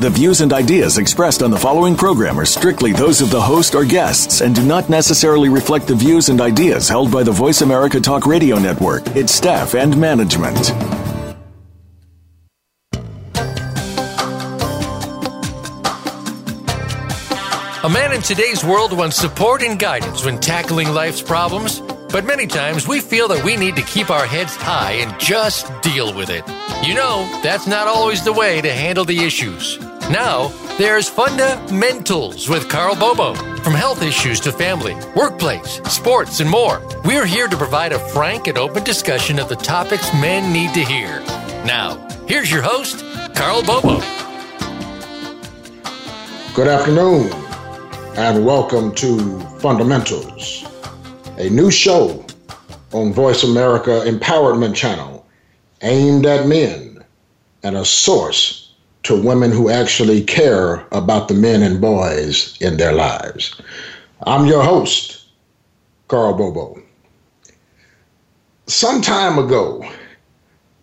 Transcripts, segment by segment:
The views and ideas expressed on the following program are strictly those of the host or guests and do not necessarily reflect the views and ideas held by the Voice America Talk Radio Network, its staff, and management. A man in today's world wants support and guidance when tackling life's problems, but many times we feel that we need to keep our heads high and just deal with it. You know, that's not always the way to handle the issues. Now, there's Fundamentals with Karl Bobo. From health issues to family, workplace, sports, and more, we're here to provide a frank and open discussion of the topics men need to hear. Now, here's your host, Karl Bobo. Good afternoon, and welcome to Fundamentals, a new show on Voice America Empowerment Channel aimed at men and a source to women who actually care about the men and boys in their lives. I'm your host, Karl Bobo. Some time ago,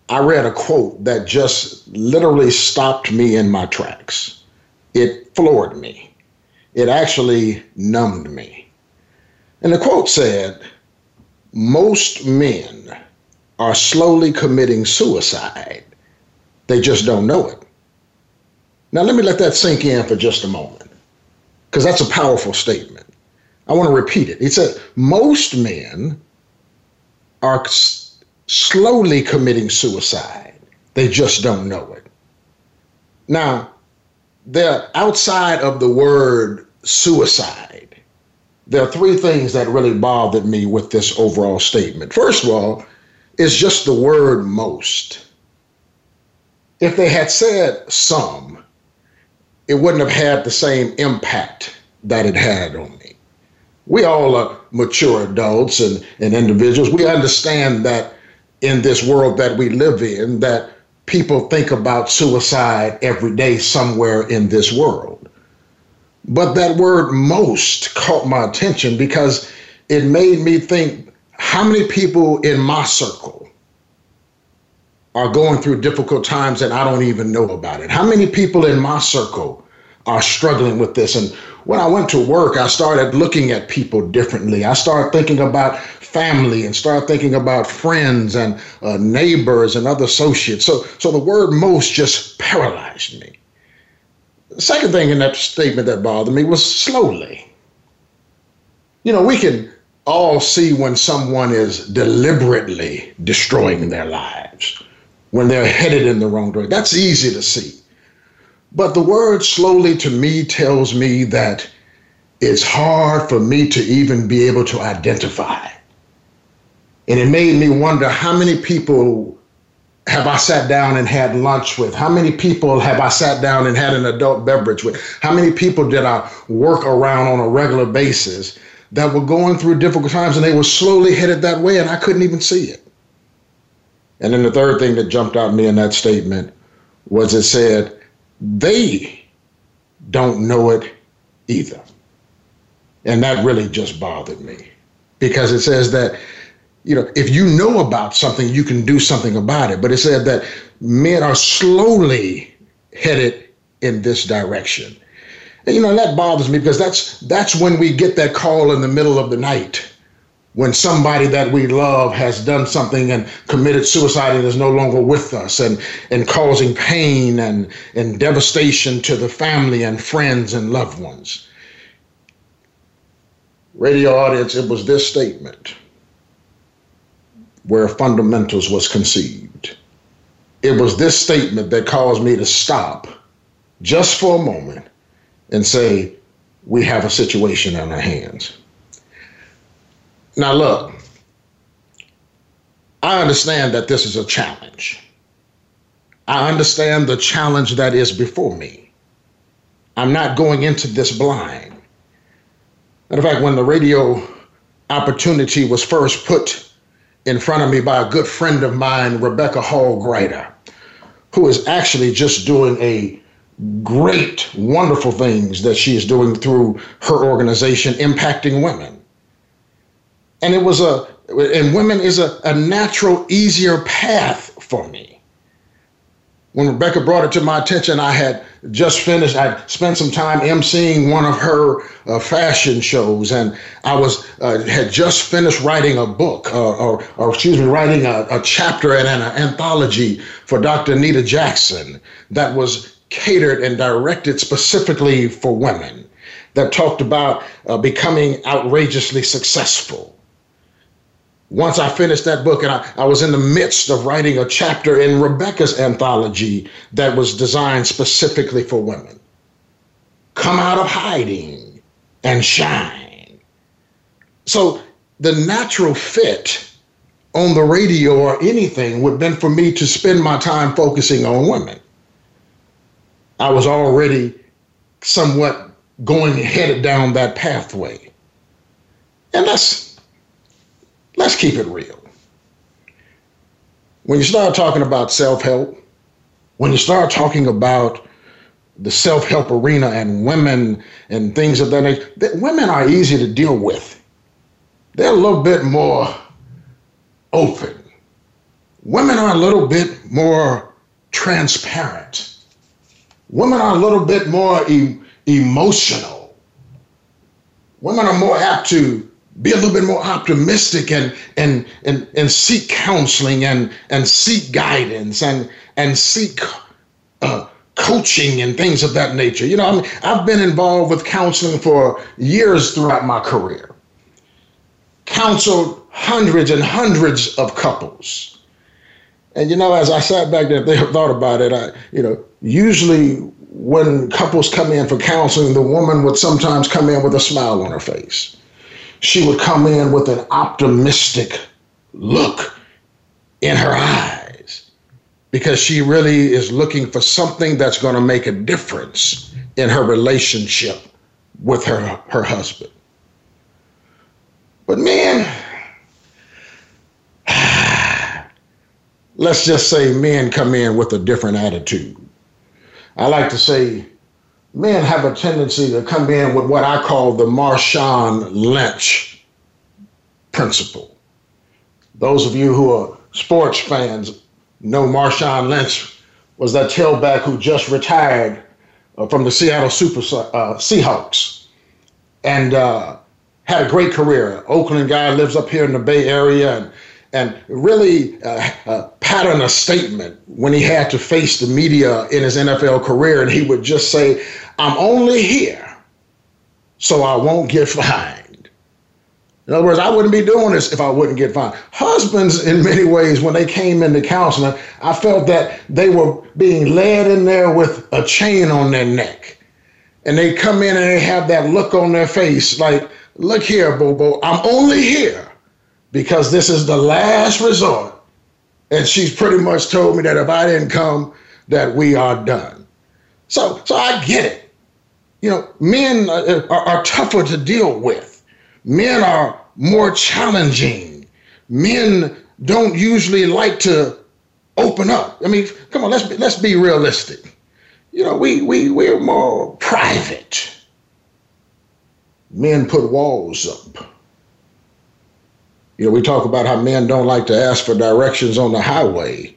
I read a quote that just literally stopped me in my tracks. It floored me. It actually numbed me. And the quote said, Most men are slowly committing suicide. They just don't know it. Now, let me let that sink in for just a moment, because that's a powerful statement. I want to repeat it. He said, Most men are s- slowly committing suicide, they just don't know it. Now, they're outside of the word suicide. There are three things that really bothered me with this overall statement. First of all, it's just the word most. If they had said some, it wouldn't have had the same impact that it had on me. We all are mature adults and, and individuals. We understand that in this world that we live in, that people think about suicide every day somewhere in this world. But that word most caught my attention because it made me think how many people in my circle are going through difficult times and I don't even know about it? How many people in my circle are struggling with this? And when I went to work, I started looking at people differently. I started thinking about family and started thinking about friends and uh, neighbors and other associates. So, so the word most just paralyzed me. The second thing in that statement that bothered me was slowly. You know, we can all see when someone is deliberately destroying their lives, when they're headed in the wrong direction. That's easy to see. But the word slowly to me tells me that it's hard for me to even be able to identify. And it made me wonder how many people have I sat down and had lunch with? How many people have I sat down and had an adult beverage with? How many people did I work around on a regular basis that were going through difficult times and they were slowly headed that way and I couldn't even see it? And then the third thing that jumped out at me in that statement was it said, they don't know it either. And that really just bothered me because it says that, you know, if you know about something, you can do something about it. But it said that men are slowly headed in this direction. And, you know, that bothers me because that's that's when we get that call in the middle of the night when somebody that we love has done something and committed suicide and is no longer with us and, and causing pain and, and devastation to the family and friends and loved ones. Radio audience, it was this statement where fundamentals was conceived. It was this statement that caused me to stop just for a moment and say, we have a situation on our hands. Now, look, I understand that this is a challenge. I understand the challenge that is before me. I'm not going into this blind. Matter of fact, when the radio opportunity was first put in front of me by a good friend of mine, Rebecca Hall Gruyter, who is actually just doing a great, wonderful things that she is doing through her organization, impacting women. And it was a, and women is a, a natural, easier path for me when Rebecca brought it to my attention, I had just finished, I spent some time emceeing one of her uh, fashion shows, and I was uh, had just finished writing a book, uh, or, or, excuse me, writing a, a chapter in an anthology for Dr. Anita Jackson that was catered and directed specifically for women, that talked about uh, becoming outrageously successful once I finished that book, and I, I was in the midst of writing a chapter in Rebecca's anthology that was designed specifically for women. Come out of hiding and shine. So the natural fit on the radio or anything would have been for me to spend my time focusing on women. I was already somewhat going headed down that pathway. And that's let's keep it real. When you start talking about self help, when you start talking about the self help arena and women and things of that nature, that women are easy to deal with. They're a little bit more open. Women are a little bit more transparent. Women are a little bit more e- emotional. Women are more apt to be a little bit more optimistic and and and, and seek counseling and and seek guidance and and seek uh, coaching and things of that nature. You know, I mean, I've been involved with counseling for years throughout my career. Counseled hundreds and hundreds of couples. And you know, as I sat back there, they thought about it. I, you know, usually when couples come in for counseling, the woman would sometimes come in with a smile on her face she would come in with an optimistic look in her eyes because she really is looking for something that's going to make a difference in her relationship with her, her husband. But man, let's just say men come in with a different attitude. I like to say men have a tendency to come in with what I call the Marshawn Lynch principle. Those of you who are sports fans know Marshawn Lynch was that tailback who just retired uh, from the Seattle Super uh, Seahawks and uh, had a great career. Oakland guy lives up here in the Bay Area and and really uh, uh, pattern a statement when he had to face the media in his NFL career. And he would just say, I'm only here so I won't get fined. In other words, I wouldn't be doing this if I wouldn't get fined. Husbands, in many ways, when they came into counseling, I felt that they were being led in there with a chain on their neck. And they come in and they have that look on their face like, look here, Bobo, I'm only here because this is the last resort. And she's pretty much told me that if I didn't come, that we are done. So, so I get it. You know, men are, are, are tougher to deal with. Men are more challenging. Men don't usually like to open up. I mean, come on, let's be, let's be realistic. You know, we we we're more private. Men put walls up. You know, we talk about how men don't like to ask for directions on the highway.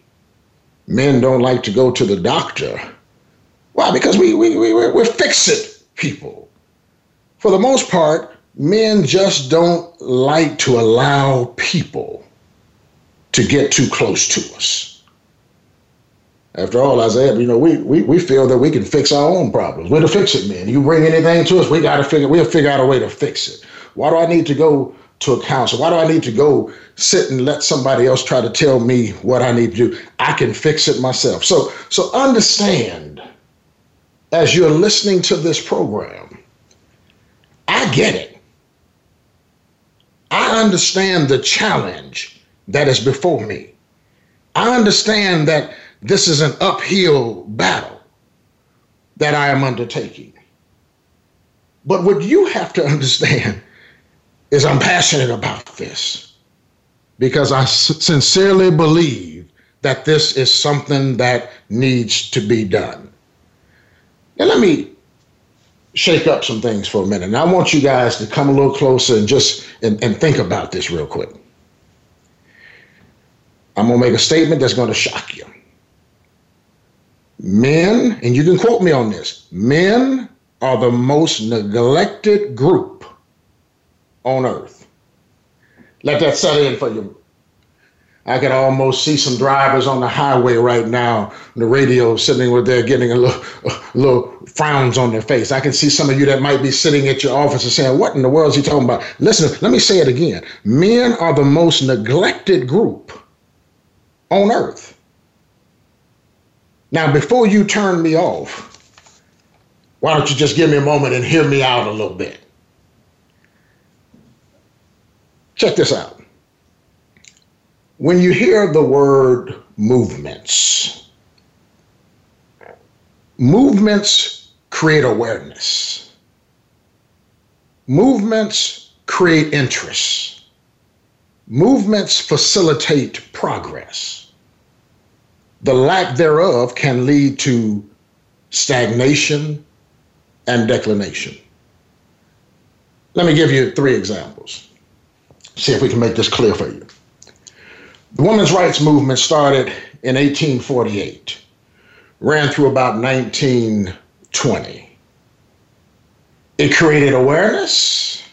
Men don't like to go to the doctor. Why? Because we, we, we, we're, we're fix-it people. For the most part, men just don't like to allow people to get too close to us. After all, Isaiah, you know, we, we, we feel that we can fix our own problems. We're the fix-it men. You bring anything to us, we got to figure, we'll figure out a way to fix it. Why do I need to go to a counselor? Why do I need to go sit and let somebody else try to tell me what I need to do? I can fix it myself. So, so understand as you're listening to this program, I get it. I understand the challenge that is before me. I understand that this is an uphill battle that I am undertaking. But what you have to understand is I'm passionate about this. because I s- sincerely believe that this is something that needs to be done. Now, let me shake up some things for a minute. And I want you guys to come a little closer and just and, and think about this real quick. I'm going to make a statement that's going to shock you. Men, and you can quote me on this, men are the most neglected group on earth. Let that set in for you. I can almost see some drivers on the highway right now, the radio sitting where they're getting a little, a little frowns on their face. I can see some of you that might be sitting at your office and saying, What in the world is he talking about? Listen, let me say it again. Men are the most neglected group on earth. Now, before you turn me off, why don't you just give me a moment and hear me out a little bit? Check this out. When you hear the word movements, movements create awareness, movements create interest, movements facilitate progress. The lack thereof can lead to stagnation and declination. Let me give you three examples. See if we can make this clear for you. The women's rights movement started in 1848, ran through about 1920. It created awareness,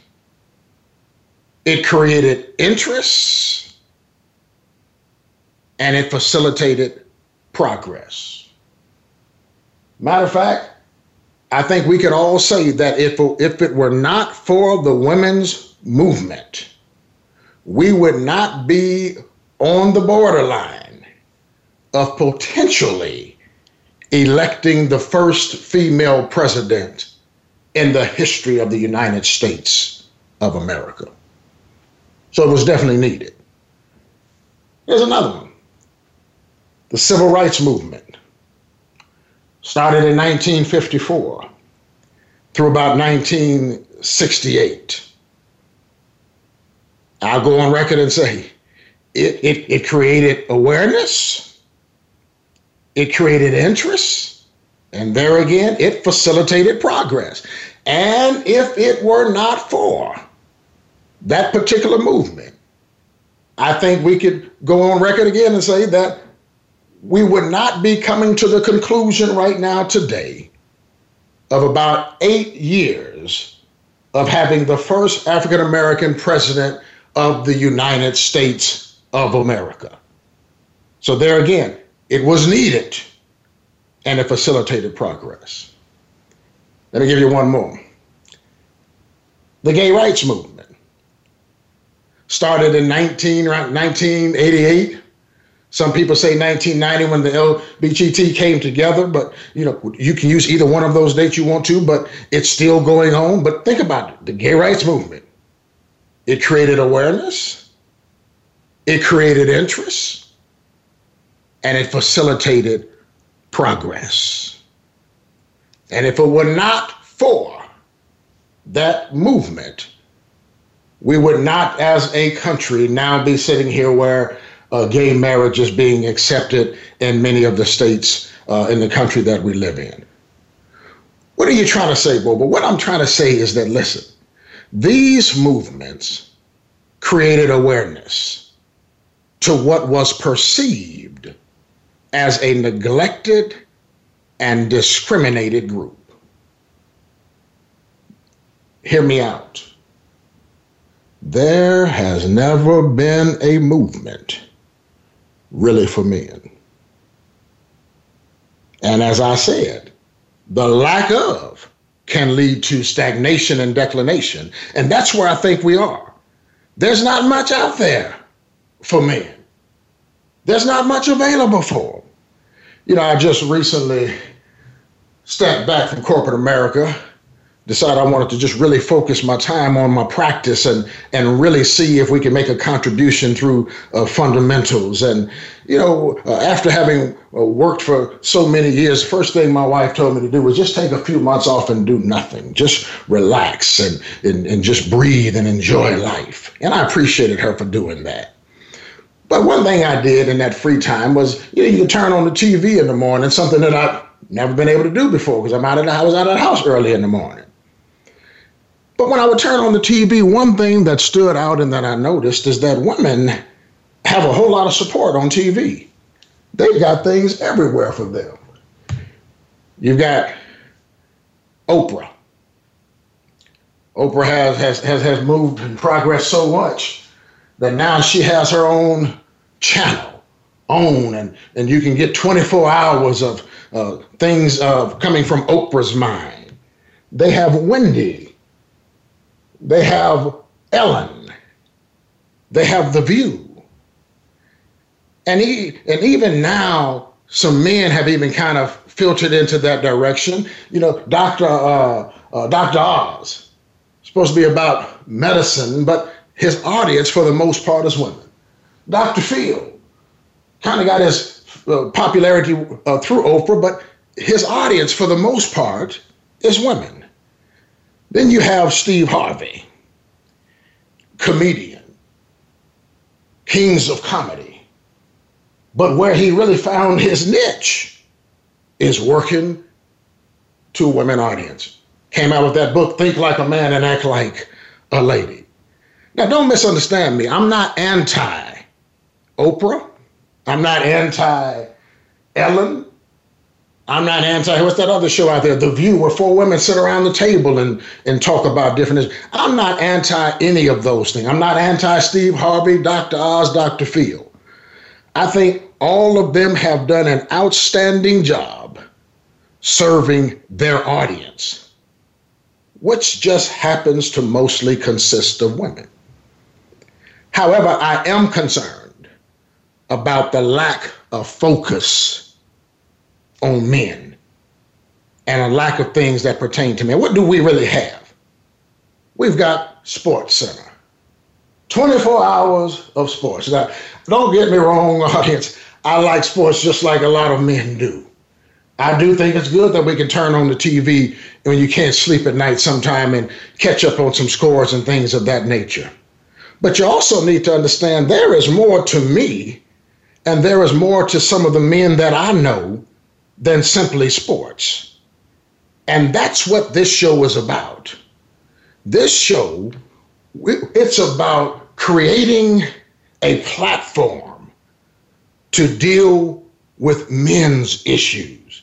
it created interest, and it facilitated progress. Matter of fact, I think we could all say that if, if it were not for the women's movement, we would not be on the borderline of potentially electing the first female president in the history of the United States of America. So it was definitely needed. Here's another one the civil rights movement started in 1954 through about 1968. I'll go on record and say it, it, it created awareness, it created interest, and there again, it facilitated progress. And if it were not for that particular movement, I think we could go on record again and say that we would not be coming to the conclusion right now today of about eight years of having the first African American president of the United States of America. So, there again, it was needed and it facilitated progress. Let me give you one more. The gay rights movement started in 19, 1988. Some people say 1990 when the LGBT came together, but you know you can use either one of those dates you want to, but it's still going on. But think about it: the gay rights movement. It created awareness, it created interest, and it facilitated progress. And if it were not for that movement, we would not, as a country, now be sitting here where uh, gay marriage is being accepted in many of the states uh, in the country that we live in. What are you trying to say, Bobo? What I'm trying to say is that, listen, these movements created awareness to what was perceived as a neglected and discriminated group. Hear me out. There has never been a movement really for men. And as I said, the lack of can lead to stagnation and declination. And that's where I think we are. There's not much out there for men. There's not much available for them. You know, I just recently stepped back from corporate America, decided I wanted to just really focus my time on my practice and and really see if we can make a contribution through uh, fundamentals. And you know, uh, after having uh, worked for so many years, the first thing my wife told me to do was just take a few months off and do nothing, just relax and and, and just breathe and enjoy life. And I appreciated her for doing that. But one thing I did in that free time was you, know, you turn on the TV in the morning, something that I've never been able to do before because I'm out of the, was out of the house early in the morning. But when I would turn on the TV, one thing that stood out and that I noticed is that women have a whole lot of support on TV. They've got things everywhere for them. You've got Oprah. Oprah has, has, has, has moved and progressed so much that now she has her own channel, own, and, and you can get 24 hours of uh, things uh, coming from Oprah's mind. They have Wendy. They have Ellen. They have The View. And, he, and even now, some men have even kind of filtered into that direction. You know, Dr. Uh, uh, Dr. Oz, supposed to be about medicine, but his audience, for the most part, is women. Dr. Phil kind of got his uh, popularity uh, through Oprah, but his audience, for the most part, is women. Then you have Steve Harvey, comedian, kings of comedy. But where he really found his niche is working to women audience. Came out with that book, Think Like a Man and Act Like a Lady. Now, don't misunderstand me. I'm not anti Oprah. I'm not anti Ellen. I'm not anti, what's that other show out there, The View, where four women sit around the table and, and talk about different issues. I'm not anti any of those things. I'm not anti Steve Harvey, Dr. Oz, Dr. Phil. I think all of them have done an outstanding job serving their audience, which just happens to mostly consist of women. However, I am concerned about the lack of focus on men and a lack of things that pertain to men. What do we really have? We've got Sports Center. 24 hours of sports. Now, don't get me wrong, audience. I like sports just like a lot of men do. I do think it's good that we can turn on the TV when you can't sleep at night sometime and catch up on some scores and things of that nature. But you also need to understand there is more to me and there is more to some of the men that I know than simply sports. And that's what this show is about. This show, it's about creating a platform to deal with men's issues.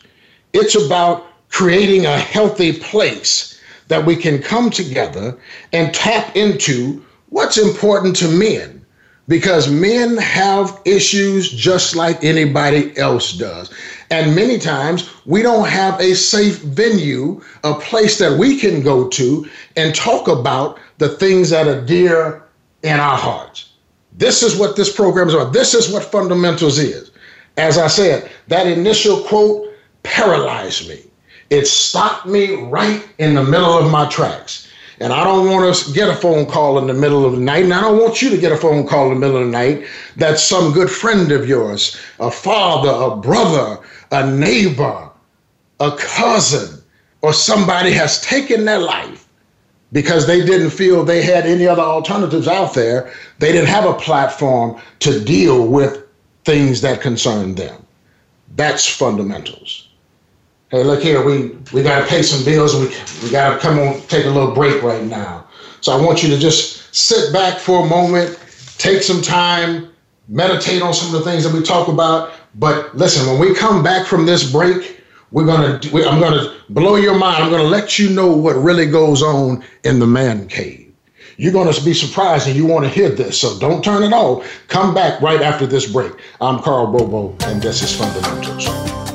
It's about creating a healthy place that we can come together and tap into what's important to men because men have issues just like anybody else does. And many times we don't have a safe venue, a place that we can go to and talk about the things that are dear in our hearts. This is what this program is about. This is what fundamentals is. As I said, that initial quote paralyzed me. It stopped me right in the middle of my tracks. And I don't want to get a phone call in the middle of the night. And I don't want you to get a phone call in the middle of the night that some good friend of yours, a father, a brother, a neighbor, a cousin, or somebody has taken their life because they didn't feel they had any other alternatives out there. They didn't have a platform to deal with things that concern them. That's fundamentals hey, look here, we, we got to pay some bills. We, we got to come on, take a little break right now. So I want you to just sit back for a moment, take some time, meditate on some of the things that we talk about. But listen, when we come back from this break, we're gonna. We, I'm gonna blow your mind. I'm gonna let you know what really goes on in the man cave. You're gonna be surprised, and you want to hear this. So don't turn it off. Come back right after this break. I'm Karl Bobo, and this is Fundamentals.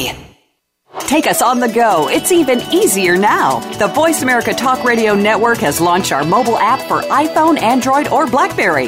Take us on the go. It's even easier now. The Voice America Talk Radio Network has launched our mobile app for iPhone, Android, or Blackberry.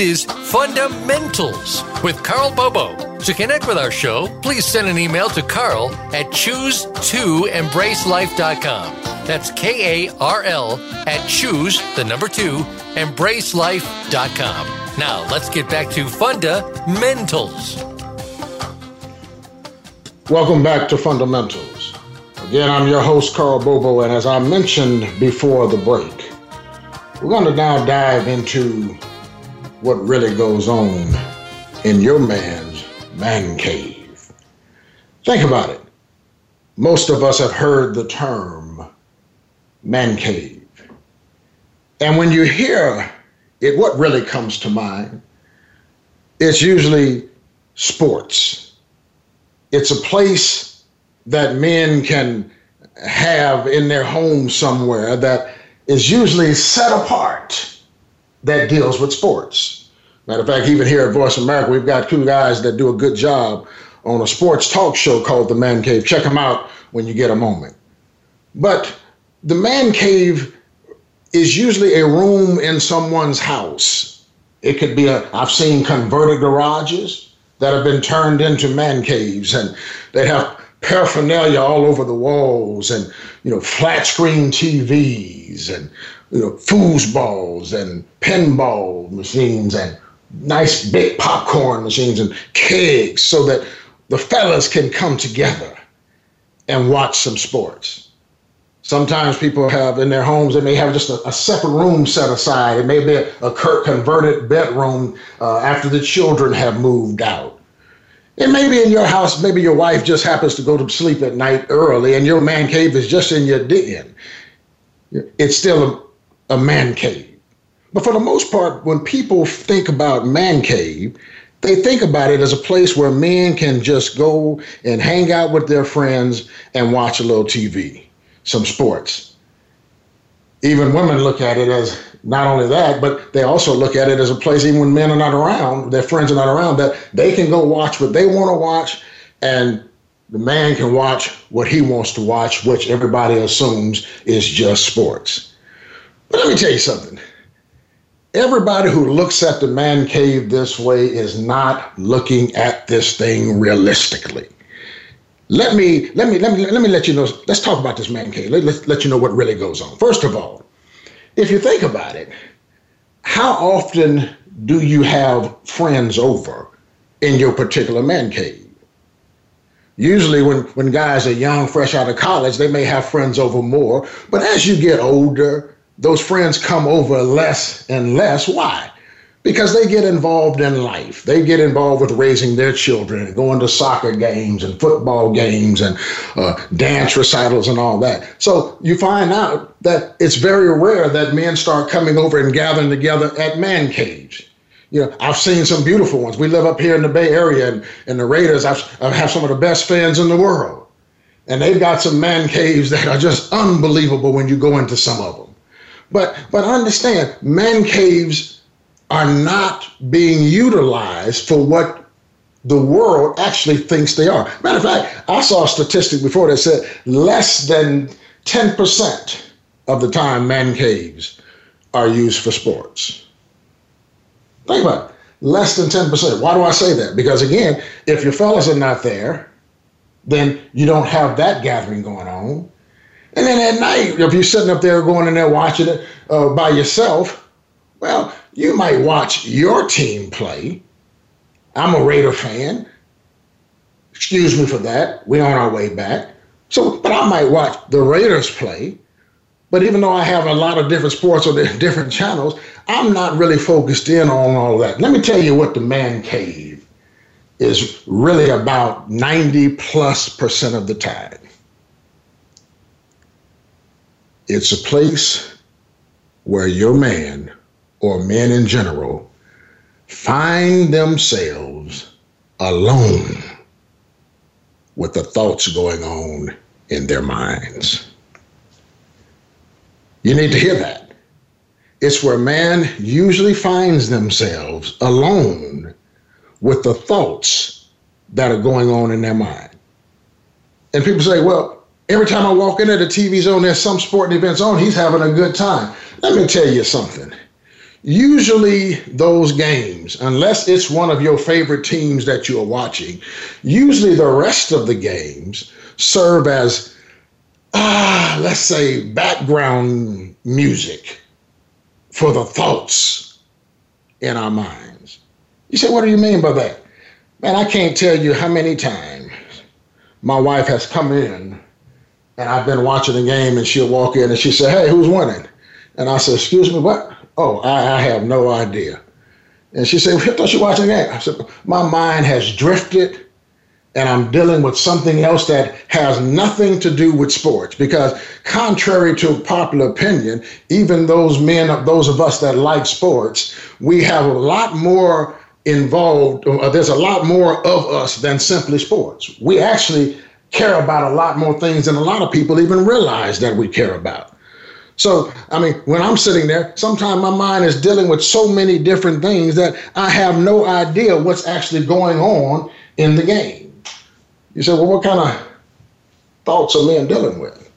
Is Fundamentals with Karl Bobo. To connect with our show, please send an email to Karl at choose2embracelife.com. That's K A R L at choose, the number two, embracelife.com. Now, let's get back to Fundamentals. Welcome back to Fundamentals. Again, I'm your host, Karl Bobo, and as I mentioned before the break, we're going to now dive into what really goes on in your man's man cave. Think about it. Most of us have heard the term man cave. And when you hear it, what really comes to mind? It's usually sports it's a place that men can have in their home somewhere that is usually set apart that deals with sports. Matter of fact, even here at Voice America, we've got two guys that do a good job on a sports talk show called The Man Cave. Check them out when you get a moment. But the Man Cave is usually a room in someone's house. It could be a, I've seen converted garages that have been turned into man caves and they have paraphernalia all over the walls and you know flat screen TVs and you know foosballs and pinball machines and nice big popcorn machines and kegs so that the fellas can come together and watch some sports. Sometimes people have in their homes, they may have just a, a separate room set aside. It may be a, a converted bedroom uh, after the children have moved out. It may be in your house, maybe your wife just happens to go to sleep at night early and your man cave is just in your den. It's still a, man cave. But for the most part, when people think about man cave, they think about it as a place where men can just go and hang out with their friends and watch a little TV, some sports. Even women look at it as not only that, but they also look at it as a place, even when men are not around, their friends are not around, that they can go watch what they want to watch, and the man can watch what he wants to watch, which everybody assumes is just sports. But let me tell you something. Everybody who looks at the man cave this way is not looking at this thing realistically. Let me let me let me let me let you know. Let's talk about this man cave. Let, let, let you know what really goes on. First of all, if you think about it, how often do you have friends over in your particular man cave? Usually, when, when guys are young, fresh out of college, they may have friends over more. But as you get older, those friends come over less and less. Why? because they get involved in life. They get involved with raising their children and going to soccer games and football games and uh, dance recitals and all that. So you find out that it's very rare that men start coming over and gathering together at man caves. You know, I've seen some beautiful ones. We live up here in the Bay Area, and, and the Raiders I've, I have some of the best fans in the world. And they've got some man caves that are just unbelievable when you go into some of them. But but understand, man caves are not being utilized for what the world actually thinks they are. Matter of fact, I saw a statistic before that said less than 10% of the time man caves are used for sports. Think about it. Less than 10%. Why do I say that? Because again, if your fellas are not there, then you don't have that gathering going on. And then at night, if you're sitting up there going in there watching it uh, by yourself, well, you might watch your team play. I'm a Raider fan. Excuse me for that. We're on our way back. So, but I might watch the Raiders play. But even though I have a lot of different sports on different channels, I'm not really focused in on all that. Let me tell you what the man cave is really about 90 plus percent of the time. It's a place where your man or men in general find themselves alone with the thoughts going on in their minds. You need to hear that. It's where man usually finds themselves alone with the thoughts that are going on in their mind. And people say, well, every time I walk in into the TV zone, there's some sporting events on, he's having a good time. Let me tell you something. Usually, those games, unless it's one of your favorite teams that you are watching, usually the rest of the games serve as, ah, let's say, background music for the thoughts in our minds. You say, what do you mean by that? Man, I can't tell you how many times my wife has come in and I've been watching the game and she'll walk in and she say, hey, who's winning? And I said, excuse me, what? Oh, I, I have no idea. And she said, I thought you watching the game. I said, my mind has drifted and I'm dealing with something else that has nothing to do with sports. Because contrary to popular opinion, even those men, those of us that like sports, we have a lot more involved. There's a lot more of us than simply sports. We actually care about a lot more things than a lot of people even realize that we care about. So, I mean, when I'm sitting there, sometimes my mind is dealing with so many different things that I have no idea what's actually going on in the game. You say, well, what kind of thoughts are men dealing with?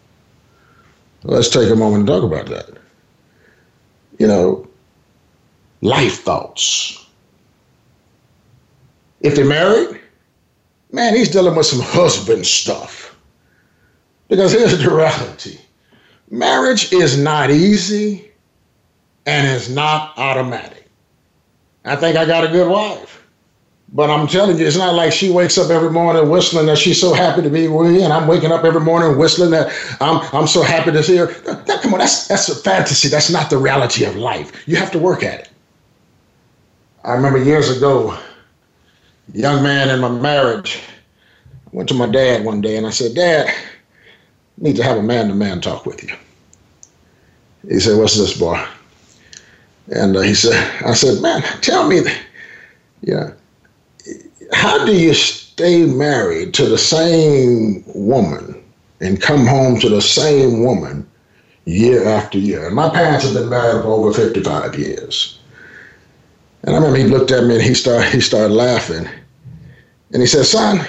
Let's take a moment to talk about that. You know, life thoughts. If they're married, man, he's dealing with some husband stuff. Because here's the reality marriage is not easy and it's not automatic. I think I got a good wife. But I'm telling you, it's not like she wakes up every morning whistling that she's so happy to be with me, and I'm waking up every morning whistling that I'm I'm so happy to see her. Come on, that's that's a fantasy. That's not the reality of life. You have to work at it. I remember years ago, young man in my marriage, went to my dad one day and I said, Dad, I need to have a man-to-man talk with you. He said, What's this, boy? And uh, he said, I said, Man, tell me, yeah how do you stay married to the same woman and come home to the same woman year after year? And my parents have been married for over 55 years. And I remember he looked at me and he started, he started laughing. And he said, Son,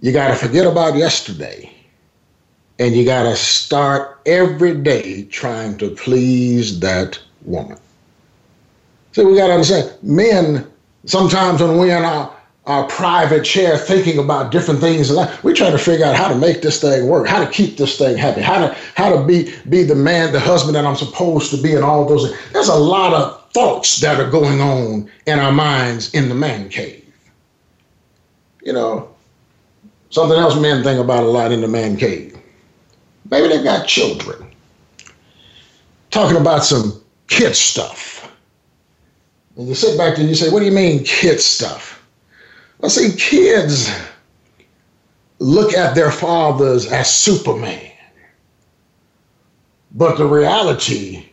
you got to forget about yesterday. And you got to start every day trying to please that woman. So we got to understand men Sometimes when we're in our, our private chair thinking about different things in life, we try to figure out how to make this thing work, how to keep this thing happy, how to how to be be the man, the husband that I'm supposed to be, and all those. Things. There's a lot of thoughts that are going on in our minds in the man cave. You know, something else men think about a lot in the man cave. Maybe they've got children. Talking about some kid stuff and you sit back and you say, What do you mean, kid stuff? I say, kids look at their fathers as Superman. But the reality,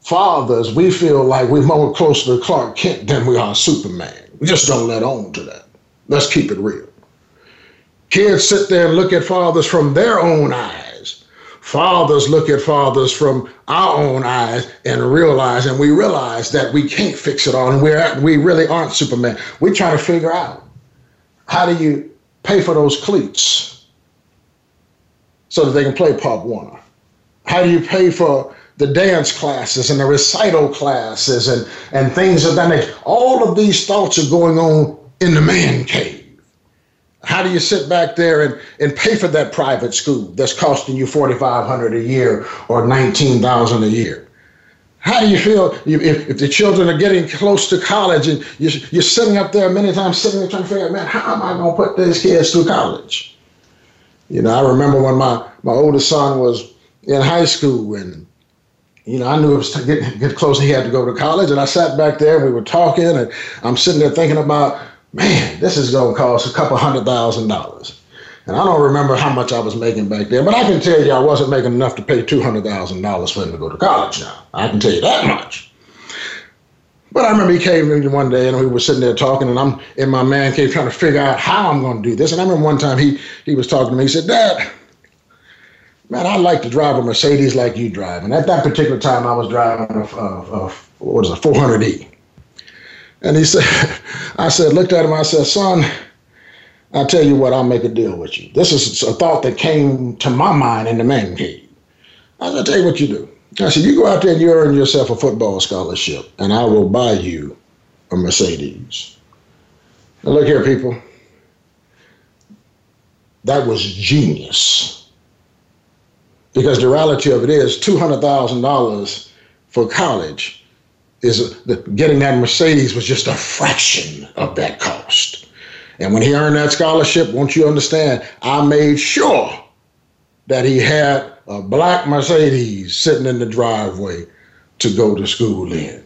fathers, we feel like we're more closer to Clark Kent than we are Superman. We just don't let on to that. Let's keep it real. Kids sit there and look at fathers from their own eyes fathers look at fathers from our own eyes and realize, and we realize that we can't fix it all, and we're we really aren't Superman. We try to figure out how do you pay for those cleats so that they can play Pop Warner. How do you pay for the dance classes and the recital classes and, and things of that nature? All of these thoughts are going on in the man cave. How do you sit back there and, and pay for that private school that's costing you 4500 a year or 19000 a year? How do you feel if, if the children are getting close to college and you're, you're sitting up there many times sitting there trying to figure out, man, how am I going to put these kids through college? You know, I remember when my, my oldest son was in high school and you know, I knew it was getting get close. He had to go to college, and I sat back there. We were talking, and I'm sitting there thinking about, man, this is going to cost a couple hundred thousand dollars. And I don't remember how much I was making back then, but I can tell you I wasn't making enough to pay $200,000 for him to go to college now. I can tell you that much. But I remember he came in one day and we were sitting there talking, and I'm in my man cave trying to figure out how I'm going to do this. And I remember one time he, he was talking to me. He said, Dad, man, I like to drive a Mercedes like you drive. And at that particular time, I was driving a, a, a what is it, 400E. And he said, I said, looked at him, I said, son, I'll tell you what, I'll make a deal with you. This is a thought that came to my mind in the man cave. I said, I'll tell you what you do. I said, you go out there and you earn yourself a football scholarship, and I will buy you a Mercedes. Now, look here, people. That was genius. Because the reality of it is $200,000 for college is getting that Mercedes was just a fraction of that cost. And when he earned that scholarship, won't you understand? I made sure that he had a black Mercedes sitting in the driveway to go to school in.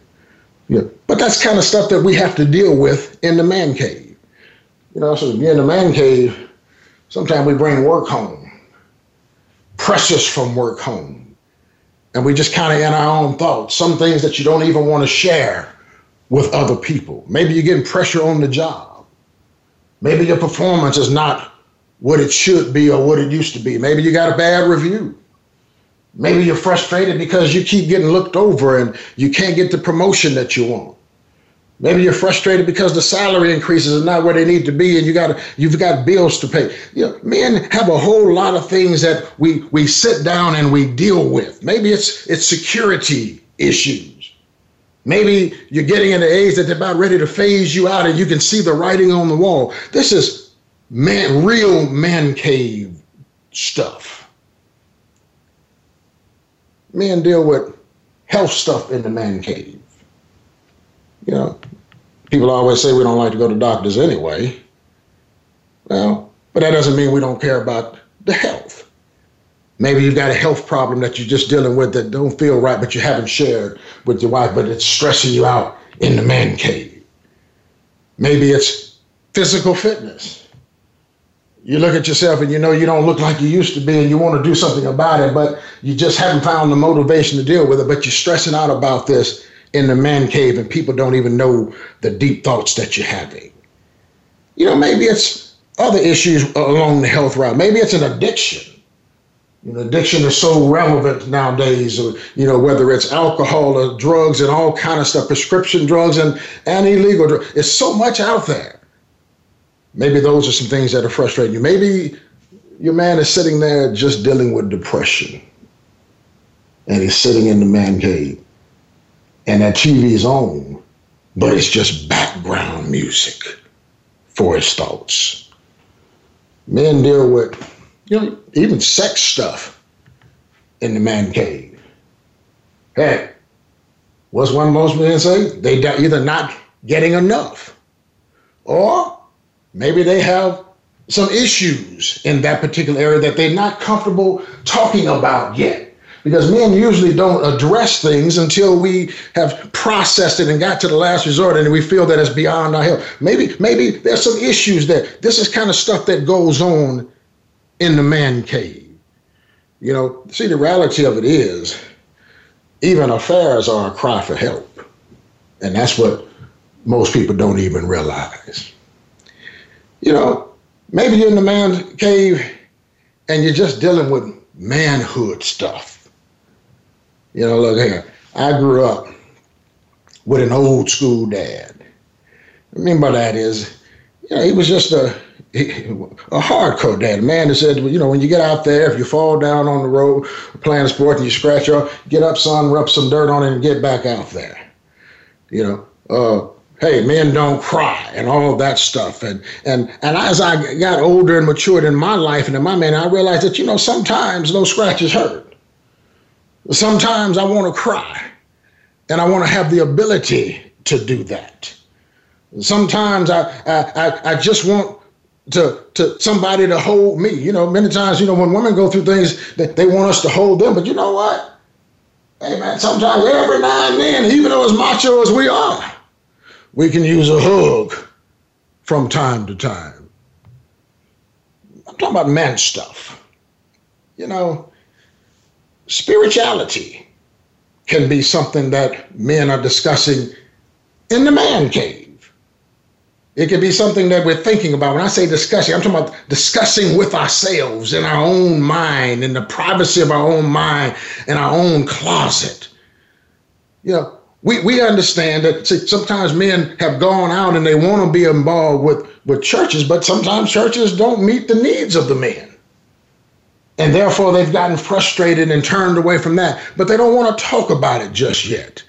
Yeah. But that's kind of stuff that we have to deal with in the man cave. You know, so be in the man cave, sometimes we bring work home, pressures from work home, and we just kind of in our own thoughts. Some things that you don't even want to share with other people. Maybe you're getting pressure on the job Maybe your performance is not what it should be or what it used to be. Maybe you got a bad review. Maybe you're frustrated because you keep getting looked over and you can't get the promotion that you want. Maybe you're frustrated because the salary increases are not where they need to be, and you got you've got bills to pay. You know, men have a whole lot of things that we we sit down and we deal with. Maybe it's it's security issues. Maybe you're getting in the age that they're about ready to phase you out and you can see the writing on the wall. This is man, real man cave stuff. Men deal with health stuff in the man cave. You know, people always say we don't like to go to doctors anyway. Well, but that doesn't mean we don't care about the health. Maybe you've got a health problem that you're just dealing with that don't feel right, but you haven't shared with your wife, but it's stressing you out in the man cave. Maybe it's physical fitness. You look at yourself and you know you don't look like you used to be and you want to do something about it, but you just haven't found the motivation to deal with it, but you're stressing out about this in the man cave and people don't even know the deep thoughts that you're having. You know, maybe it's other issues along the health route. Maybe it's an addiction you know, addiction is so relevant nowadays. Or, You know, whether it's alcohol or drugs and all kind of stuff, prescription drugs and, and illegal drugs. It's so much out there. Maybe those are some things that are frustrating you. Maybe your man is sitting there just dealing with depression, and he's sitting in the man cave, and that TV is on, but it's just background music for his thoughts. Men deal with you know, even sex stuff in the man cave. Hey, what's one most men say? They either not getting enough, or maybe they have some issues in that particular area that they're not comfortable talking about yet. Because men usually don't address things until we have processed it and got to the last resort and we feel that it's beyond our help. Maybe, maybe there's some issues there. This is kind of stuff that goes on in the man cave. You know, see, the reality of it is, even affairs are a cry for help. And that's what most people don't even realize. You know, maybe you're in the man cave and you're just dealing with manhood stuff. You know, look here, I grew up with an old school dad. What I mean by that is, you know, he was just a a hardcore dad, a man that said, you know, when you get out there, if you fall down on the road playing a sport and you scratch up, get up, son, rub some dirt on it and get back out there. You know, uh, hey, men don't cry and all that stuff. And and and as I got older and matured in my life and in my man, I realized that you know sometimes those scratches hurt. Sometimes I want to cry, and I want to have the ability to do that. Sometimes I I I just want to to somebody to hold me. You know, many times you know when women go through things, they, they want us to hold them. But you know what? Hey man, sometimes every now and then, even though as macho as we are we can use a hug from time to time. I'm talking about man stuff. You know, spirituality can be something that men are discussing in the man cave. It could be something that we're thinking about. When I say discussing, I'm talking about discussing with ourselves in our own mind, in the privacy of our own mind, in our own closet. You know, we, we understand that see, sometimes men have gone out and they want to be involved with, with churches, but sometimes churches don't meet the needs of the men. And therefore, they've gotten frustrated and turned away from that. But they don't want to talk about it just yet.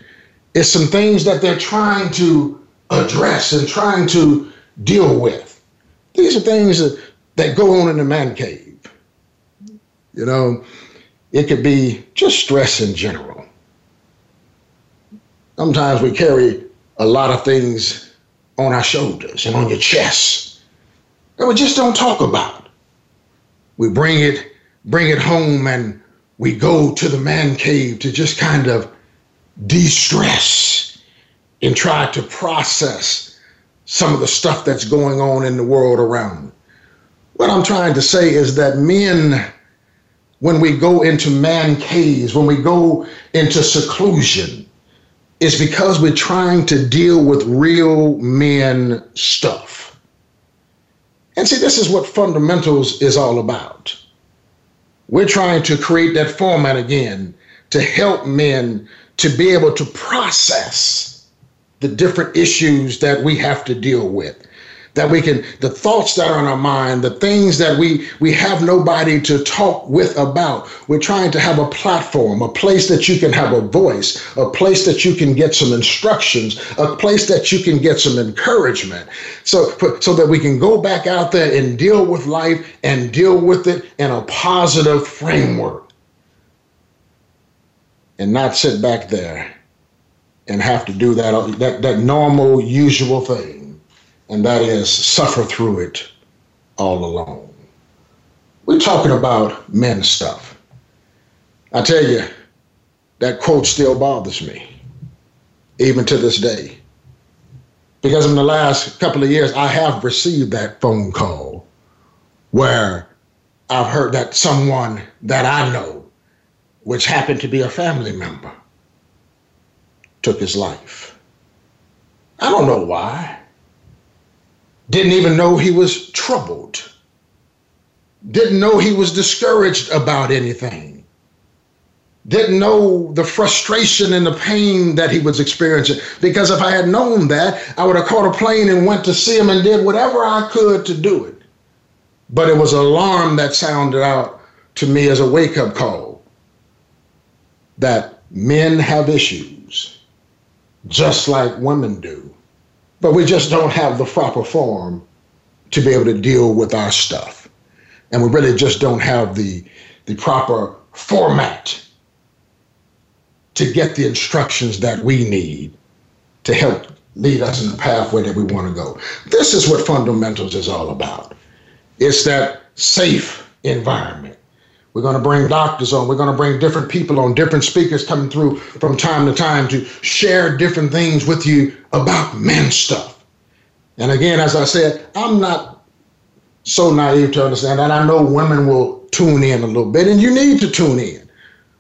It's some things that they're trying to address and trying to deal with. These are things that, that go on in the man cave. You know, it could be just stress in general Sometimes we carry a lot of things on our shoulders and on your chest that we just don't talk about. We bring it, bring it home and we go to the man cave to just kind of de-stress and try to process some of the stuff that's going on in the world around. What I'm trying to say is that men, when we go into man caves, when we go into seclusion, is because we're trying to deal with real men stuff. And see, this is what fundamentals is all about. We're trying to create that format again to help men to be able to process the different issues that we have to deal with that we can the thoughts that are in our mind the things that we we have nobody to talk with about. We're trying to have a platform a place that you can have a voice a place that you can get some instructions a place that you can get some encouragement. So so that we can go back out there and deal with life and deal with it in a positive framework. And not sit back there and have to do that that, that normal usual thing and that is suffer through it all alone. We're talking about men stuff. I tell you, that quote still bothers me, even to this day. Because in the last couple of years, I have received that phone call where I've heard that someone that I know, which happened to be a family member, took his life. I don't know why. Didn't even know he was troubled. Didn't know he was discouraged about anything. Didn't know the frustration and the pain that he was experiencing. Because if I had known that, I would have caught a plane and went to see him and did whatever I could to do it. But it was an alarm that sounded out to me as a wake up call that men have issues just like women do but we just don't have the proper form to be able to deal with our stuff. And we really just don't have the, the proper format to get the instructions that we need to help lead us in the pathway that we want to go. This is what fundamentals is all about. It's that safe environment. We're going to bring doctors on. We're going to bring different people on, different speakers coming through from time to time to share different things with you about men stuff. And again, as I said, I'm not so naive to understand that. I know women will tune in a little bit, and you need to tune in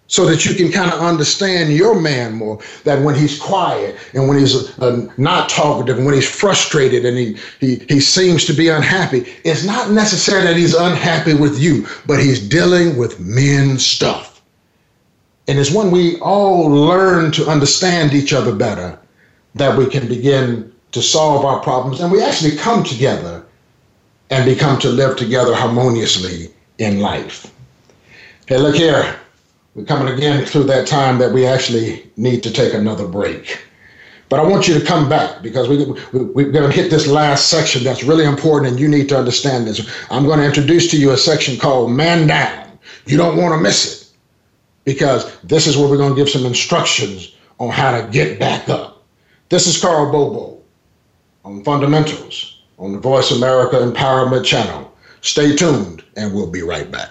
so that you can kind of understand your man more. That when he's quiet and when he's uh, not talkative and when he's frustrated and he, he, he seems to be unhappy, it's not necessarily that he's unhappy with you, but he's dealing with men stuff. And it's when we all learn to understand each other better that we can begin to solve our problems and we actually come together and become to live together harmoniously in life. Hey, look here. We're coming again through that time that we actually need to take another break. But I want you to come back because we, we, are going to hit this last section that's really important and you need to understand this. I'm going to introduce to you a section called Man Down. You don't want to miss it because this is where we're going to give some instructions on how to get back up. This is Karl Bobo on Fundamentals on the Voice America Empowerment Channel. Stay tuned and we'll be right back.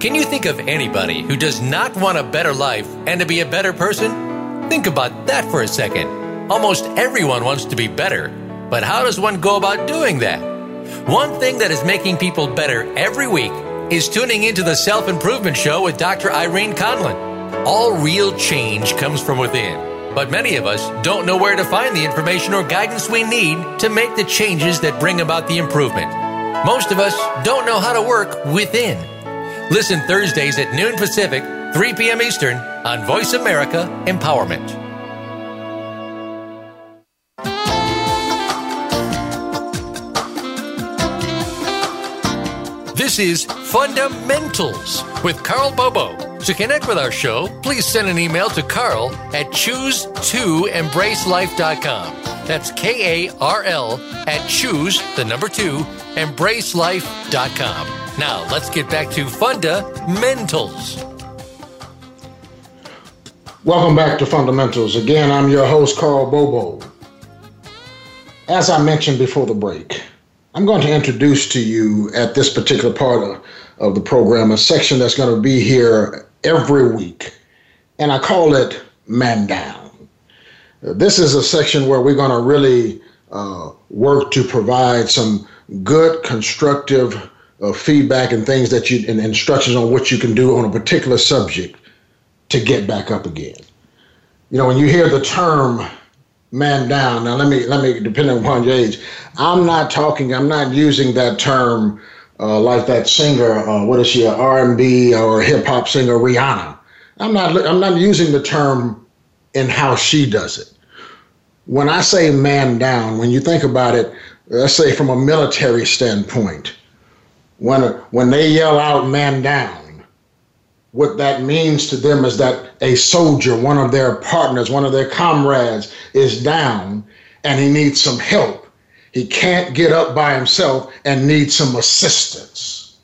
Can you think of anybody who does not want a better life and to be a better person? Think about that for a second. Almost everyone wants to be better, but how does one go about doing that? One thing that is making people better every week is tuning into the Self Improvement Show with Dr. Irene Conlon. All real change comes from within, but many of us don't know where to find the information or guidance we need to make the changes that bring about the improvement. Most of us don't know how to work within. Listen Thursdays at noon Pacific, 3 p.m. Eastern on Voice America Empowerment. This is Fundamentals with Karl Bobo. To connect with our show, please send an email to karl at choose2embracelife.com. That's K A R L at choose, the number two, embracelife.com. Now, let's get back to Fundamentals. Welcome back to Fundamentals. Again, I'm your host, Karl Bobo. As I mentioned before the break, I'm going to introduce to you at this particular part of, of the program a section that's going to be here every week, and I call it Man Down. This is a section where we're going to really uh, work to provide some good, constructive uh, feedback and things that you and instructions on what you can do on a particular subject to get back up again. You know, when you hear the term man down, now let me let me depending upon your age, I'm not talking, I'm not using that term uh, like that singer, uh, what is she, an R&B or hip hop singer Rihanna. I'm not I'm not using the term in how she does it. When I say man down, when you think about it, let's say from a military standpoint, when when they yell out "man down," what that means to them is that a soldier, one of their partners, one of their comrades, is down and he needs some help. He can't get up by himself and needs some assistance.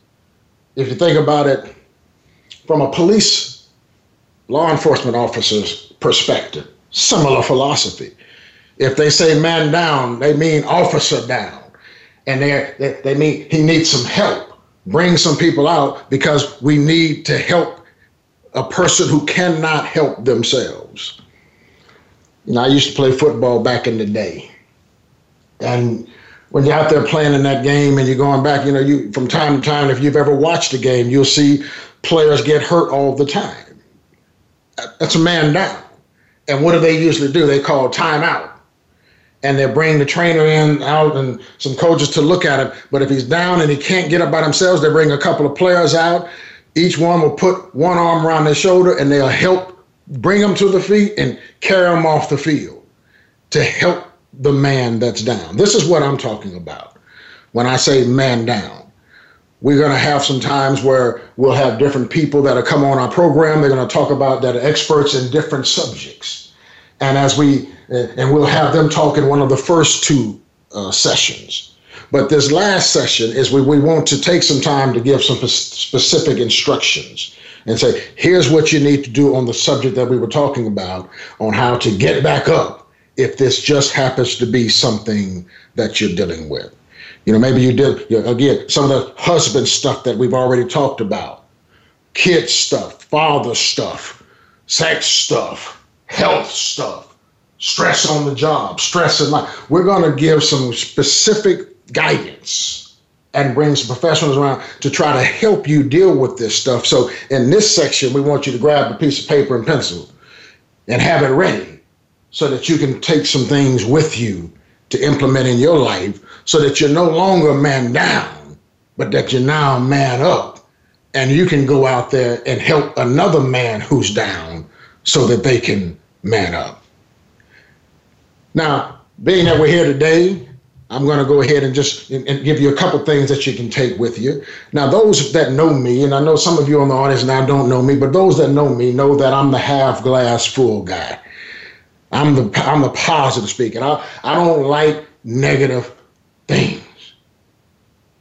If you think about it from a police law enforcement officer's perspective, similar philosophy. If they say man down, they mean officer down. And they, they mean he needs some help bring some people out because we need to help a person who cannot help themselves. Know, I used to play football back in the day. And when you're out there playing in that game and you're going back, you know, you from time to time, if you've ever watched a game, you'll see players get hurt all the time. That's a man down. And what do they usually do? They call timeout and they bring the trainer in out and some coaches to look at him. But if he's down and he can't get up by themselves, they bring a couple of players out. Each one will put one arm around their shoulder and they'll help bring them to the feet and carry them off the field to help the man that's down. This is what I'm talking about when I say man down. We're going to have some times where we'll have different people that will come on our program. They're going to talk about that are experts in different subjects. And as we and we'll have them talk in one of the first two uh, sessions. But this last session is we, we want to take some time to give some specific instructions. and say, here's what you need to do on the subject that we were talking about on how to get back up if this just happens to be something that you're dealing with. You know, maybe you did, you know, again, some of the husband stuff that we've already talked about, kid stuff, father stuff, sex stuff, health stuff, stress on the job, stress in life. We're going to give some specific guidance and bring some professionals around to try to help you deal with this stuff. So, in this section, we want you to grab a piece of paper and pencil and have it ready so that you can take some things with you to implement in your life so that you're no longer man down, but that you're now man up and you can go out there and help another man who's down so that they can man up. Now, being that we're here today, I'm going to go ahead and just and give you a couple things that you can take with you. Now, those that know me, and I know some of you on the audience now don't know me, but those that know me know that I'm the half glass full guy. I'm the I'm the positive speaker. I, I don't like negative.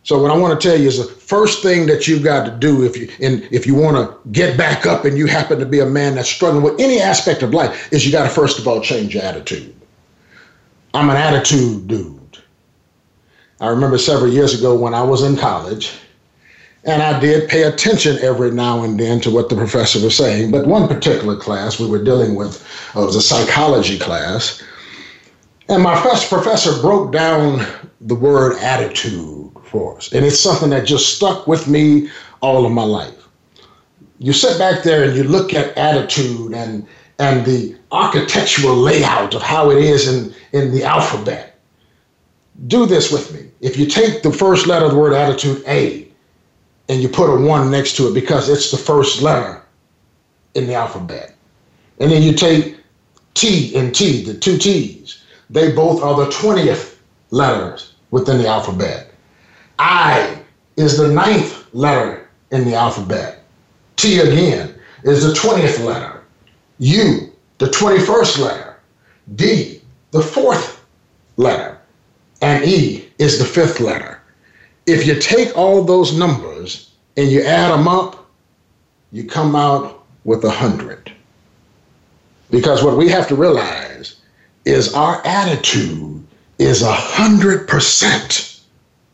So what I want to tell you is the first thing that you've got to do if you and if you want to get back up and you happen to be a man that's struggling with any aspect of life is you got to first of all change your attitude. I'm an attitude dude. I remember several years ago when I was in college, and I did pay attention every now and then to what the professor was saying. But one particular class we were dealing with uh, was a psychology class, and my first professor broke down the word attitude And it's something that just stuck with me all of my life. You sit back there and you look at attitude and and the architectural layout of how it is in, in the alphabet. Do this with me. If you take the first letter of the word attitude, A, and you put a one next to it because it's the first letter in the alphabet. And then you take T and T, the two T's, they both are the 20th letters within the alphabet. I is the ninth letter in the alphabet. T again is the 20th letter. U, the 21st letter. D, the fourth letter. And E is the fifth letter. If you take all those numbers and you add them up, you come out with a hundred. Because what we have to realize is our attitude is a hundred percent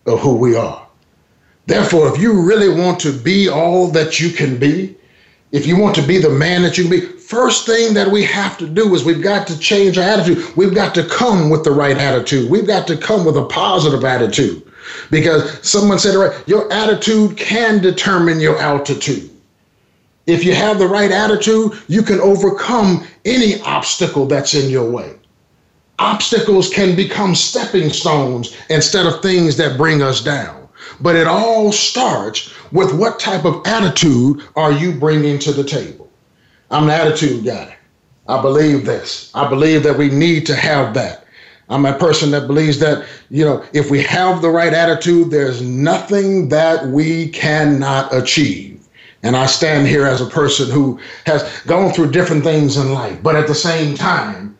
of who we are. Therefore, if you really want to be all that you can be, if you want to be the man that you can be, first thing that we have to do is we've got to change our attitude. We've got to come with the right attitude. We've got to come with a positive attitude. Because someone said, right, your attitude can determine your altitude. If you have the right attitude, you can overcome any obstacle that's in your way. Obstacles can become stepping stones instead of things that bring us down. But it all starts with what type of attitude are you bringing to the table? I'm an attitude guy. I believe this. I believe that we need to have that. I'm a person that believes that, you know, if we have the right attitude, there's nothing that we cannot achieve. And I stand here as a person who has gone through different things in life, but at the same time,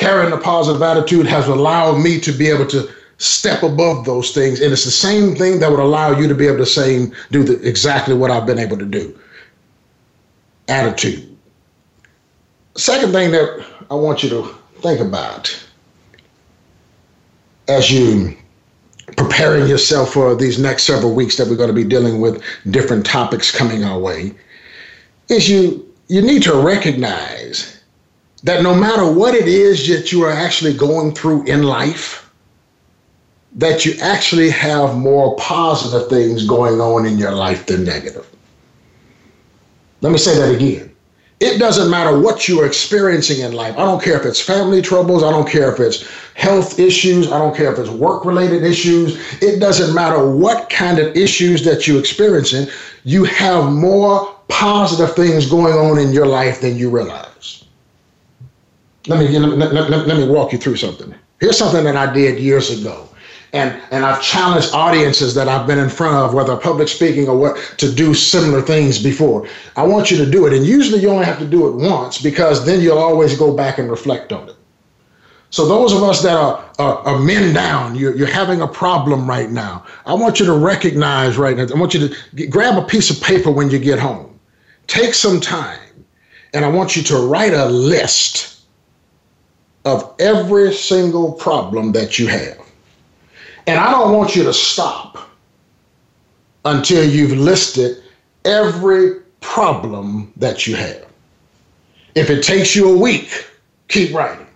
carrying a positive attitude has allowed me to be able to step above those things. And it's the same thing that would allow you to be able to same do the, exactly what I've been able to do. Attitude. Second thing that I want you to think about as you preparing yourself for these next several weeks that we're going to be dealing with different topics coming our way is you you need to recognize that no matter what it is that you are actually going through in life that you actually have more positive things going on in your life than negative let me say that again it doesn't matter what you're experiencing in life. I don't care if it's family troubles. I don't care if it's health issues. I don't care if it's work related issues. It doesn't matter what kind of issues that you're experiencing. You have more positive things going on in your life than you realize. Let me, let, let, let me walk you through something. Here's something that I did years ago and and I've challenged audiences that I've been in front of, whether public speaking or what, to do similar things before. I want you to do it, and usually you only have to do it once because then you'll always go back and reflect on it. So those of us that are, are, are men down, you're, you're having a problem right now. I want you to recognize right now. I want you to grab a piece of paper when you get home. take some time and I want you to write a list of every single problem that you have. And I don't want you to stop until you've listed every problem that you have. If it takes you a week, keep writing.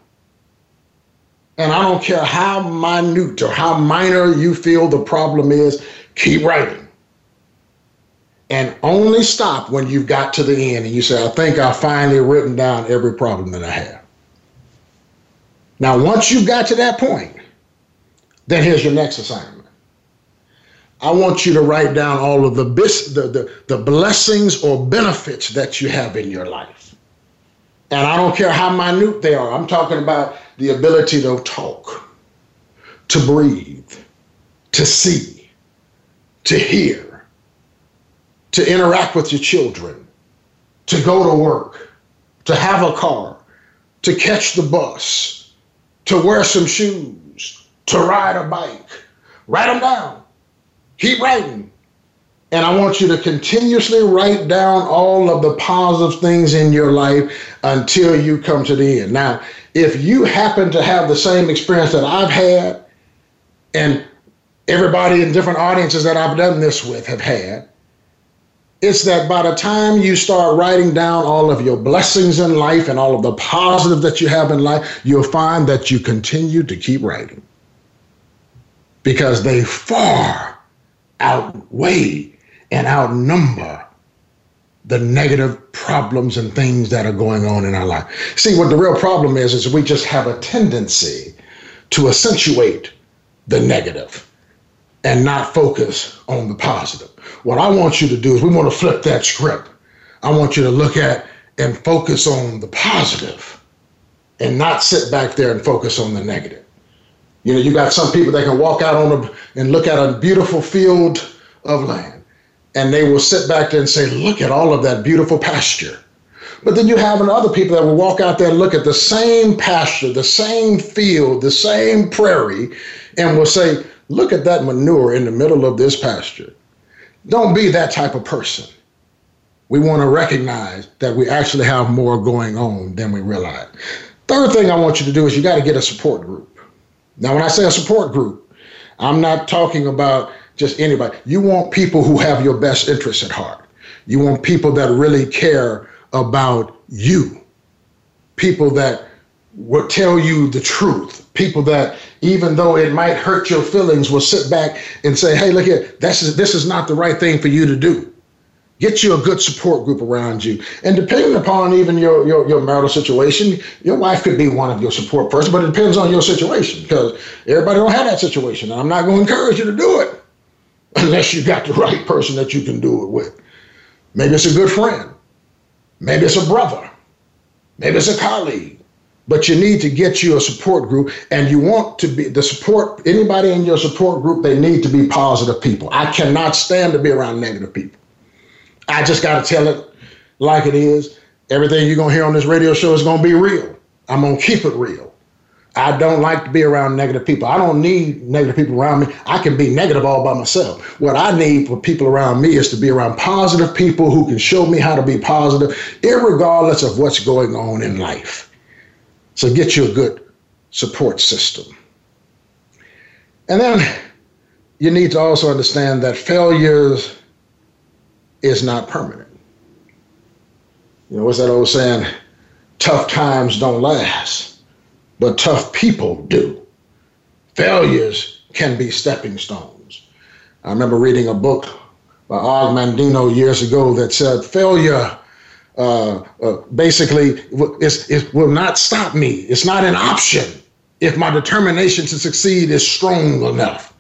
And I don't care how minute or how minor you feel the problem is, keep writing. And only stop when you've got to the end and you say, I think I've finally written down every problem that I have. Now, once you've got to that point, then here's your next assignment. I want you to write down all of the, the, the, the blessings or benefits that you have in your life. And I don't care how minute they are. I'm talking about the ability to talk, to breathe, to see, to hear, to interact with your children, to go to work, to have a car, to catch the bus, to wear some shoes, to ride a bike. Write them down. Keep writing. And I want you to continuously write down all of the positive things in your life until you come to the end. Now, if you happen to have the same experience that I've had, and everybody in different audiences that I've done this with have had, it's that by the time you start writing down all of your blessings in life and all of the positive that you have in life, you'll find that you continue to keep writing because they far outweigh and outnumber the negative problems and things that are going on in our life. See, what the real problem is, is we just have a tendency to accentuate the negative and not focus on the positive. What I want you to do is we want to flip that script. I want you to look at and focus on the positive and not sit back there and focus on the negative. You know, you got some people that can walk out on a, and look at a beautiful field of land and they will sit back there and say, Look at all of that beautiful pasture. But then you have other people that will walk out there and look at the same pasture, the same field, the same prairie, and will say, Look at that manure in the middle of this pasture. Don't be that type of person. We want to recognize that we actually have more going on than we realize. Third thing I want you to do is you got to get a support group. Now, when I say a support group, I'm not talking about just anybody. You want people who have your best interests at heart. You want people that really care about you. People that will tell you the truth. People that, even though it might hurt your feelings, will sit back and say, hey, look here, this is, this is not the right thing for you to do. Get you a good support group around you. And depending upon even your, your, your marital situation, your wife could be one of your support persons, but it depends on your situation because everybody don't have that situation. And I'm not going to encourage you to do it unless you got the right person that you can do it with. Maybe it's a good friend. Maybe it's a brother. Maybe it's a colleague. But you need to get you a support group, and you want to be the support. Anybody in your support group, they need to be positive people. I cannot stand to be around negative people. I just got to tell it like it is. Everything you're going to hear on this radio show is going to be real. I'm going to keep it real. I don't like to be around negative people. I don't need negative people around me. I can be negative all by myself. What I need for people around me is to be around positive people who can show me how to be positive, regardless of what's going on in life. So get you a good support system. And then you need to also understand that failures is not permanent. You know, what's that old saying? Tough times don't last but tough people do. Failures can be stepping stones. I remember reading a book by Og Mandino years ago that said failure uh, uh, basically is, will not stop me. It's not an option if my determination to succeed is strong enough.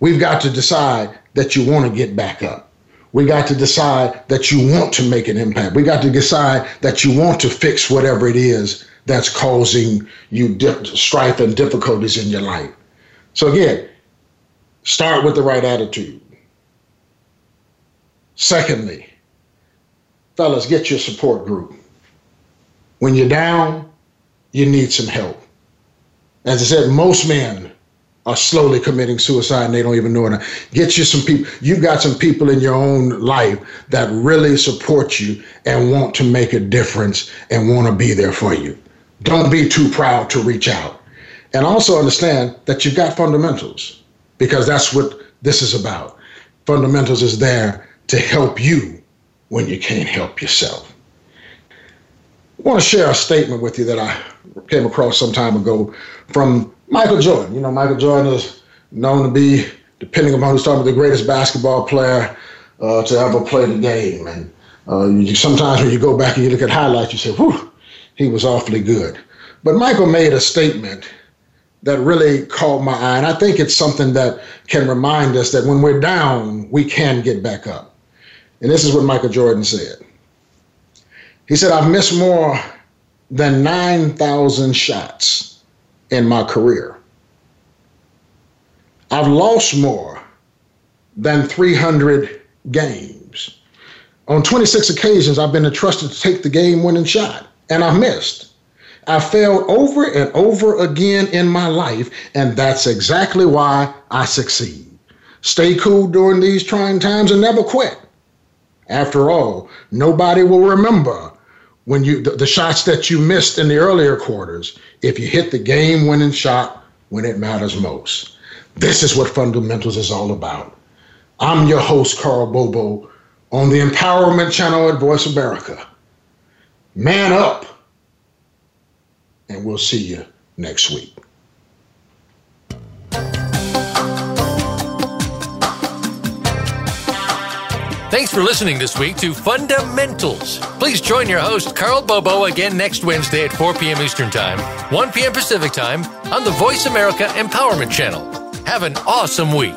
We've got to decide that you want to get back up. We got to decide that you want to make an impact. We got to decide that you want to fix whatever it is that's causing you strife and difficulties in your life. So, again, start with the right attitude. Secondly, fellas, get your support group. When you're down, you need some help. As I said, most men are slowly committing suicide and they don't even know it. Get you some people, you've got some people in your own life that really support you and want to make a difference and want to be there for you. Don't be too proud to reach out. And also understand that you've got fundamentals because that's what this is about. Fundamentals is there to help you when you can't help yourself. I want to share a statement with you that I came across some time ago from Michael Jordan. You know, Michael Jordan is known to be, depending upon who's talking, the greatest basketball player uh, to ever play the game. And uh, you, sometimes when you go back and you look at highlights, you say, whew, he was awfully good. But Michael made a statement that really caught my eye. And I think it's something that can remind us that when we're down, we can get back up. And this is what Michael Jordan said. He said, I've missed more than 9,000 shots in my career. I've lost more than 300 games. On 26 occasions, I've been entrusted to take the game winning shot, and I've missed. I failed over and over again in my life, and that's exactly why I succeed. Stay cool during these trying times and never quit. After all, nobody will remember when you the, the, shots that you missed in the earlier quarters if you hit the game winning shot when it matters most. This is what fundamentals is all about. I'm your host, Karl Bobo, on the Empowerment Channel at Voice America. Man up, and we'll see you next week. Thanks for listening this week to Fundamentals. Please join your host, Karl Bobo, again next Wednesday at 4 p.m. Eastern Time, 1 p.m. Pacific Time on the Voice America Empowerment Channel. Have an awesome week.